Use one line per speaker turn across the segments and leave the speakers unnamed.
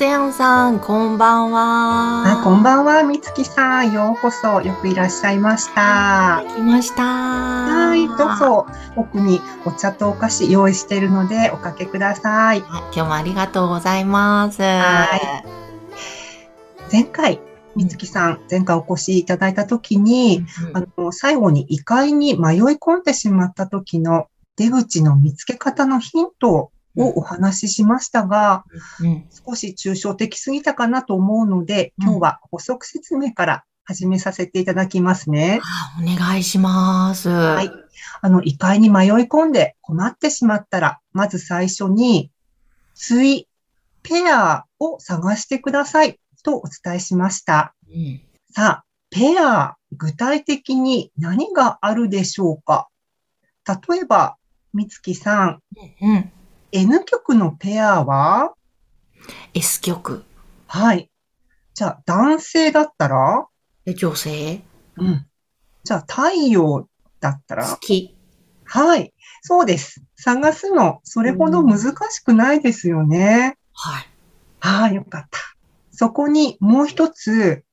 セアンさん、こんばんは。
あこんばんは、みつきさん。ようこそ、よくいらっしゃいました。
来ました。
は、
はい
どう。ぞ。奥にお茶とお菓子用意しているので、おかけください。
今日もありがとうございます。
は前回、みつきさん、前回お越しいただいたときに、
うん
あの、最後に異界に迷い込んでしまった時の出口の見つけ方のヒントをお話ししましたが、
うん
少し抽象的すぎたかなと思うので、今日は補足説明から始めさせていただきますね。
あお願いします。は
はい。あの、異界に迷い込んで困ってしまったら、まず最初に、対、ペアを探してくださいとお伝えしました。
うん
さあ、ペア、具体的に何があるでしょうか？例えば、みつきさん、
うん。
N 極のペアは
？S 曲。
はい。じゃあ、男性だったら？
で女性？
うん。じゃあ、太陽だったら？
月。
はい。そうです。探すの、それほど難しくないですよね。
はい。
はい、よかった。そこにもう一つ、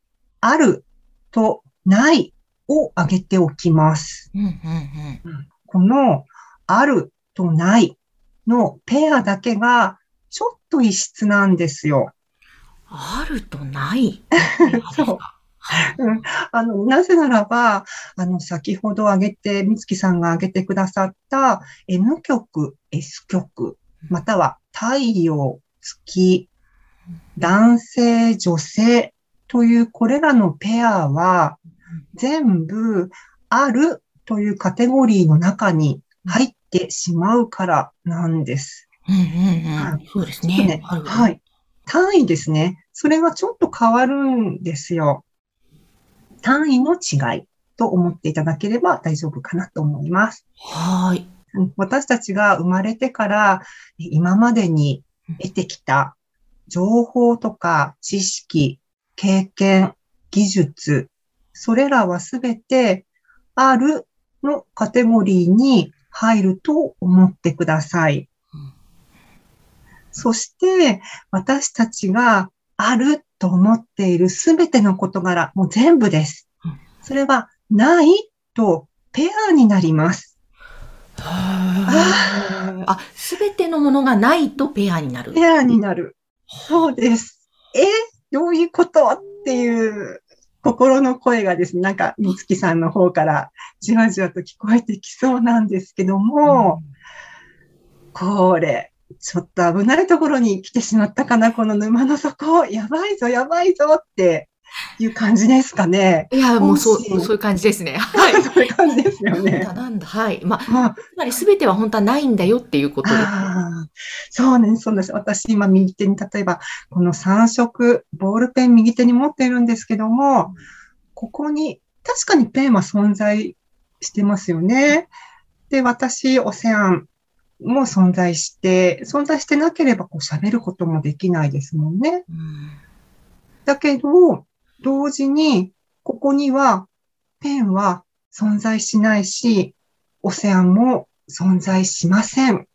あるとないを挙げておきます。
うんうんうん。
この、あるとないのペアだけが、ちょっと異質なんですよ。
あるとない？
そう。うん。あの、なぜならば、あの、先ほど挙げて、みつきさんが挙げてくださった N 極、S 極、または太陽、月、男性、女性というこれらのペアは、全部あるというカテゴリーの中に入ってしまうからなんです。
うんうんうん
は。
そうです
ちょっと
ね。ある。
はい。単位ですね。それがちょっと変わるんですよ。単位の違いと思っていただければ大丈夫かなと思います。
はーい。
うん私たちが生まれてから今までに得てきた情報とか知識、経験、技術、それらはすべてあるのカテゴリーに入ると思ってください
うん。
そして私たちがあると思っているすべての事柄、もう全部です
うん。
それはないとペアになります。
あ、すべてのものがないとペアになる。
ペアになる。そうです。えどういうこと？っていう心の声がですね、なんか、美月さんの方からじわじわと聞こえてきそうなんですけども、これ、ちょっと危ないところに来てしまったかな、この沼の底。やばいぞ、やばいぞっていう感じですかね。
いや、もうそう、そういう感じですね。はい。
そういう感じですよね。
だなんだ、はい。まあ、
まあ
つまりすべては本当はないんだよっていうことです。
そうね、そうです。私、今、右手に、例えば、この3色、ボールペン右手に持ってるんですけども、ここに、確かにペンは存在してますよね。で、私、オセアンも存在して、存在してなければ、こう、喋ることもできないですもんね。
うん
だけど、同時に、ここには、ペンは存在しないし、オセアンも存在しません。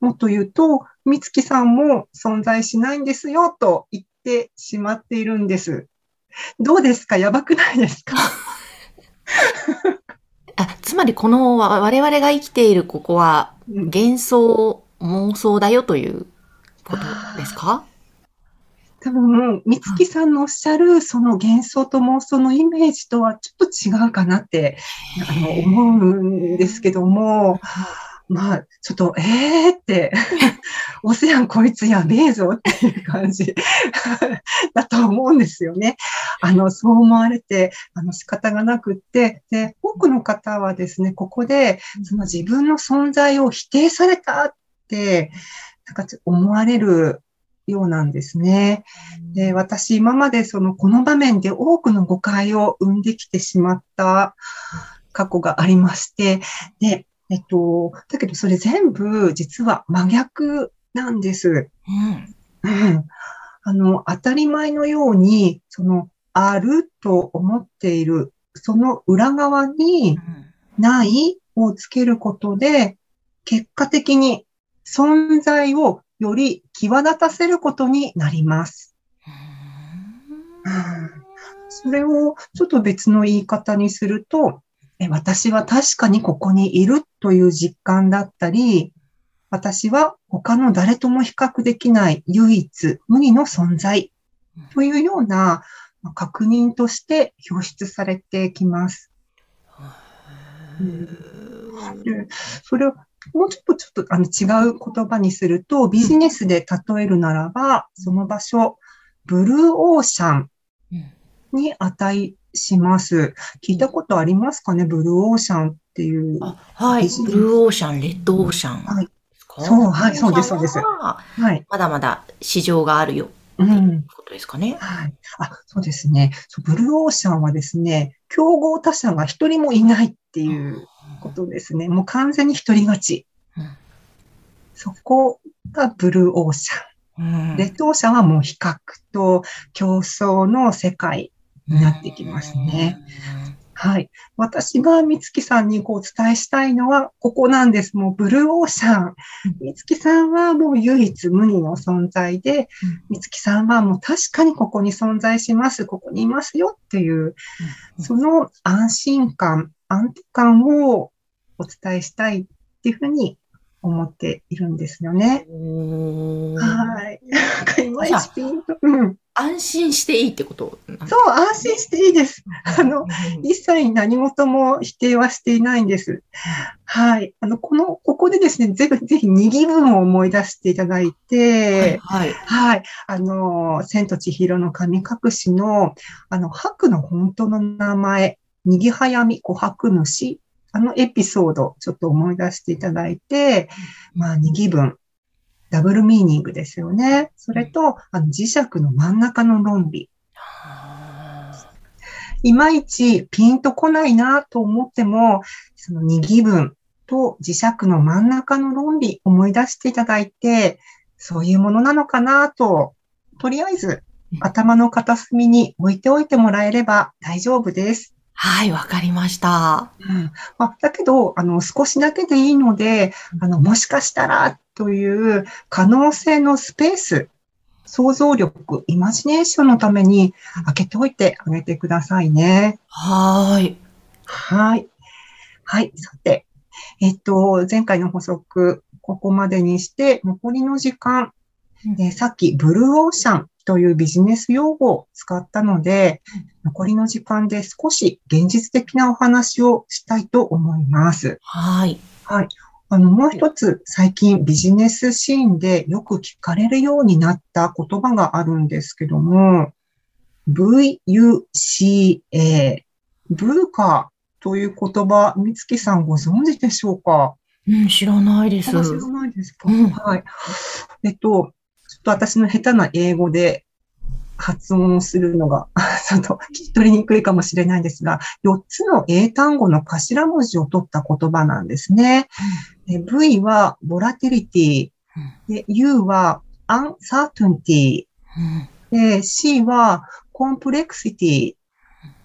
もっと言うと、みつきさんも存在しないんですよ、と言ってしまっているんです。どうですか？やばくないですか？
あつまりこのわ我々が生きているここは
うん
幻想、妄想だよということですか？
多分、みつきさんのおっしゃる、その幻想と妄想のイメージとはちょっと違うかなって、あの、思うんですけども、まあ、ちょっと、えーって、オセアンこいつやべえぞっていう感じ だと思うんですよね。あの、そう思われて、あの、仕方がなくって、で、多くの方はですね、ここで、その自分の存在を否定されたって、なんか思われるようなんですね。で私、今までその、この場面で多くの誤解を生んできてしまった過去がありまして、で、えっと、だけどそれ全部実は真逆なんです。うん、うん、あの、当たり前のように、その、あると思っている、その裏側に、ないをつけることで、結果的に存在をより際立たせることになります。それをちょっと別の言い方にすると、私は確かにここにいるという実感だったり、私は他の誰とも比較できない唯一無二の存在というような確認として表出されてきます。うん、それをもうちょっとちょっとあの違う言葉にすると、ビジネスで例えるならば、その場所、ブルーオーシャンに値します。聞いたことありますかね？ブルーオーシャンっていう。
はい。ブルーオーシャン、レッドオーシャン。はい。
そう、はい、そうです、そうです。
はい。まだまだ市場があるよ。うん。ことですかね。
はい。あ、そうですね。ブルーオーシャンはですね、競合他社が一人もいないっていうことですね。もう完全に一人勝ち。うん、そこがブルーオーシャン。うん、レッドオーシャンはもう比較と競争の世界になってきますね。はい。私が三月さんにこうお伝えしたいのは、ここなんです。もうブルーオーシャン。三月さんはもう唯一無二の存在で、三月さんはもう確かにここに存在します。ここにいますよっていう、その安心感、安定感をお伝えしたいっていうふうに思っているんですよね。はい。なんかいまいちピンと。うん。
安心していいってこと
そう、安心していいです。あの、一切何事も否定はしていないんです。はい。あの、この、ここでですね、ぜひ、ぜひ、二義文を思い出していただいて、はい。はい。はい、あの、千と千尋の神隠しの、あの、白の本当の名前、にぎはやみ琥珀主あのエピソード、ちょっと思い出していただいて、まあ、二義文、ダブルミーニングですよね。それと、あの磁石の真ん中の論理。いまいちピンとこないなと思っても、その二義文と磁石の真ん中の論理思い出していただいて、そういうものなのかなと、とりあえず頭の片隅に置いておいてもらえれば大丈夫です。
はい、わかりました。
うんまあ、だけど、あの、少しだけでいいので、あの、もしかしたらという可能性のスペース、想像力、イマジネーションのために開けておいてあげてくださいね。
はい。
はい。はい。さて、えっと、前回の補足、ここまでにして、残りの時間、えー、さっき、ブルーオーシャンというビジネス用語を使ったので、残りの時間で少し現実的なお話をしたいと思います。
はい。
はい。あの、もう一つ、最近ビジネスシーンでよく聞かれるようになった言葉があるんですけども、VUCA、ブーカという言葉、三月さんご存知でしょうか？
うん、知らないです。知
らないですか、うん、はい。えっと、と私の下手な英語で発音するのが、ちょっと聞き取りにくいかもしれないんですが、4つの英単語の頭文字を取った言葉なんですね。うん、v は volatility、で U は uncertainty、で C は complexity、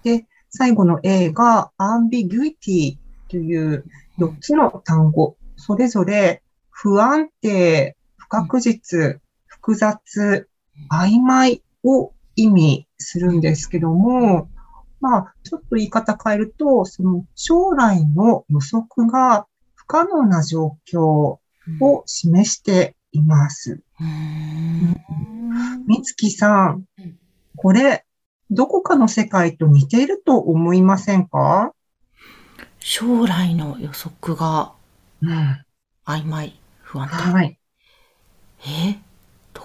で最後の A が ambiguity という4つの単語、それぞれ不安定、不確実、複雑、曖昧を意味するんですけども、まあ、ちょっと言い方変えると、その将来の予測が不可能な状況を示しています。みつきさん、これ、どこかの世界と似ていると思いませんか？
将来の予測が曖昧、不安定。
はい。
え？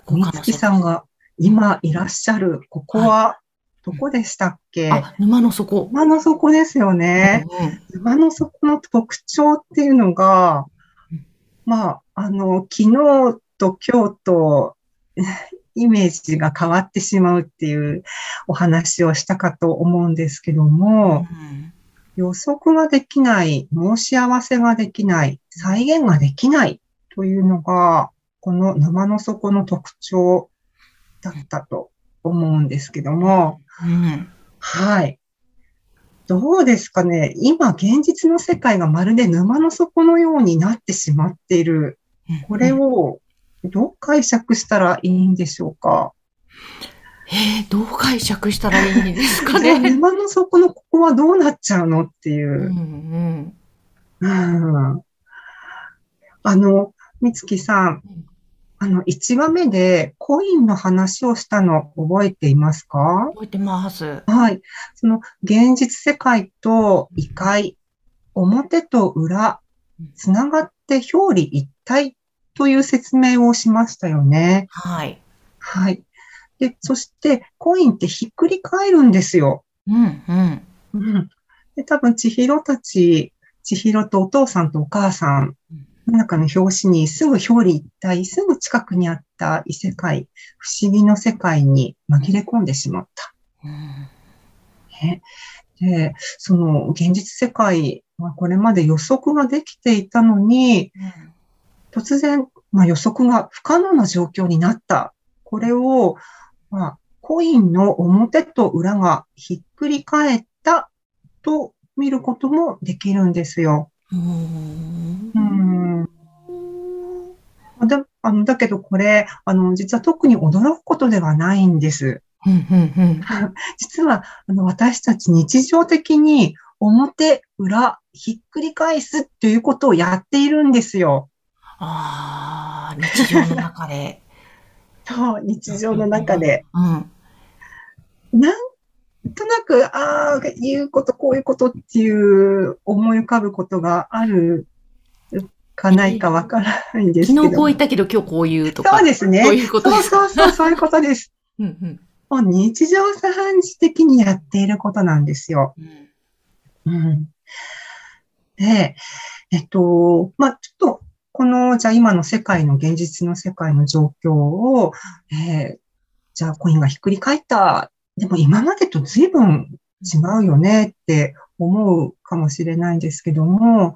どこかのさんが今いらっしゃる、ここは、どこでしたっけ、
あ、沼の底。
沼の底ですよね。うん、沼の底の特徴っていうのが、まあ、あの、昨日と京都、イメージが変わってしまうっていうお話をしたかと思うんですけども、
うん。
予測ができない、申し合わせができない、再現ができないというのが、この沼の底の特徴だったと思うんですけども、
うん。
はい。どうですかね。今、現実の世界がまるで沼の底のようになってしまっている。これをどう解釈したらいいんでしょうか。
えー、どう解釈したらいいんですかね。
沼の底のここはどうなっちゃうのっていう。う。
ん
うん。あの、みつきさん、あの、1話目でコインの話をしたの覚えていますか？
覚えてます。
はい。その現実世界と異界、表と裏、つながって表裏一体という説明をしましたよね。
はい。
はい。で、そしてコインってひっくり返るんですよ。
うんうん。
うん。で、多分、千尋たち、千尋とお父さんとお母さんの中の表紙にすぐ表裏一体、すぐ近くにあった異世界、不思議の世界に紛れ込んでしまった。
うん
ね。で、その現実世界はこれまで予測ができていたのに、突然、まあ、予測が不可能な状況になった。これを、まあ、コインの表と裏がひっくり返ったと見ることもできるんですよ。
うん
うん。だあのだけどこれ、あの、実は特に驚くことではないんです。
うんうんうん
実は、あの、私たち日常的に表、裏、ひっくり返すっていうことをやっているんですよ。
ああ、日常の中で。
そう、日常の中で。
うん。
なんとなく、ああ、言うこと、こういうことっていう思い浮かぶことがあるかないかわからないんですけど。
昨日こう言ったけど今日こう言うとか。
そうですね。
そういうことです
そうそうそう、そういうことです。
うんうん
もう日常茶飯事的にやっていることなんですよ。
うん
うん。で、えっと、まあ、ちょっと、この、じゃあ今の世界の、現実の世界の状況を、えーじゃあコインがひっくり返った。でも今までと随分違うよねって思うかもしれないんですけども、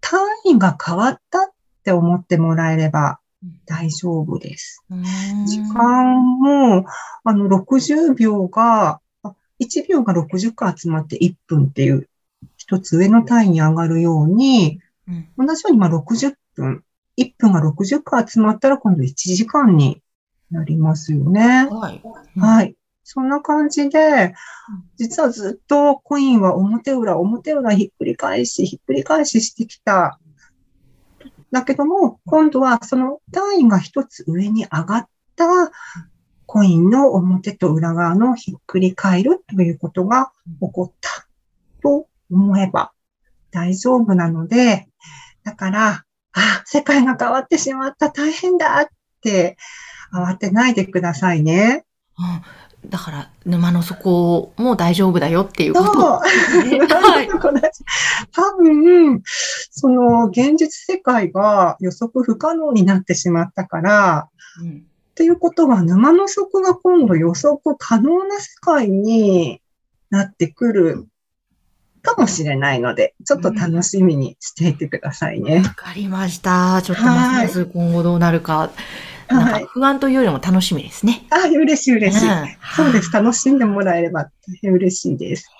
単位が変わったって思ってもらえれば大丈夫です。
うん
時間も、あの、60秒が、あ1秒が60回集まって1分っていう、一つ上の単位に上がるように、
うん
同じようにまあ60分、1分が60回集まったら今度1時間になりますよね。
はい。
はい。そんな感じで、実はずっとコインは表裏、表裏ひっくり返し、ひっくり返ししてきた。だけども、今度はその単位が一つ上に上がったコインの表と裏側のひっくり返るということが起こったと思えば大丈夫なので、だから、あ、世界が変わってしまった、大変だって慌てないでくださいね。
うんだから、沼の底も大丈夫だよっていうこと。はい。
多分、その現実世界が予測不可能になってしまったから、
うん
っていうことは沼の底が今度予測可能な世界になってくるかもしれないので、ちょっと楽しみにしていてくださいね。
わかりました。ちょっとますます今後どうなるか、なん
はい。
か不安というよりも楽しみですね。
あ、嬉しい嬉しい。
うん
そうです。楽しんでもらえれば大変嬉しいです。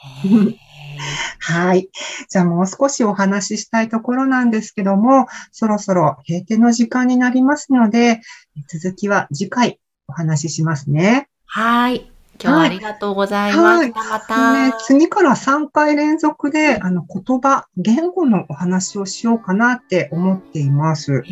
はい。じゃあもう少しお話ししたいところなんですけども、そろそろ閉店の時間になりますので、続きは次回お話ししますね。
はい。今日はありがとうございました。また。
ね、次から3回連続で、あの、言葉、言語のお話をしようかなって思っています。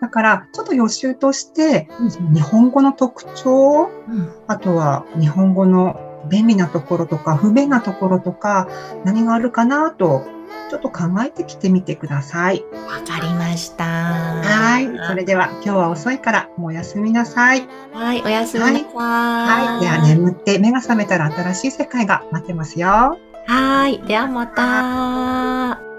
だから、ちょっと予習として、日本語の特徴、
うん
あとは日本語の便利なところとか不便なところとか、何があるかなと、ちょっと考えてきてみてください。
わかりました。
はい。それでは、今日は遅いから、もうおやすみなさい。
はい、おやすみなさい。
はい。では、眠って目が覚めたら新しい世界が待ってますよ。
はい。ではまた。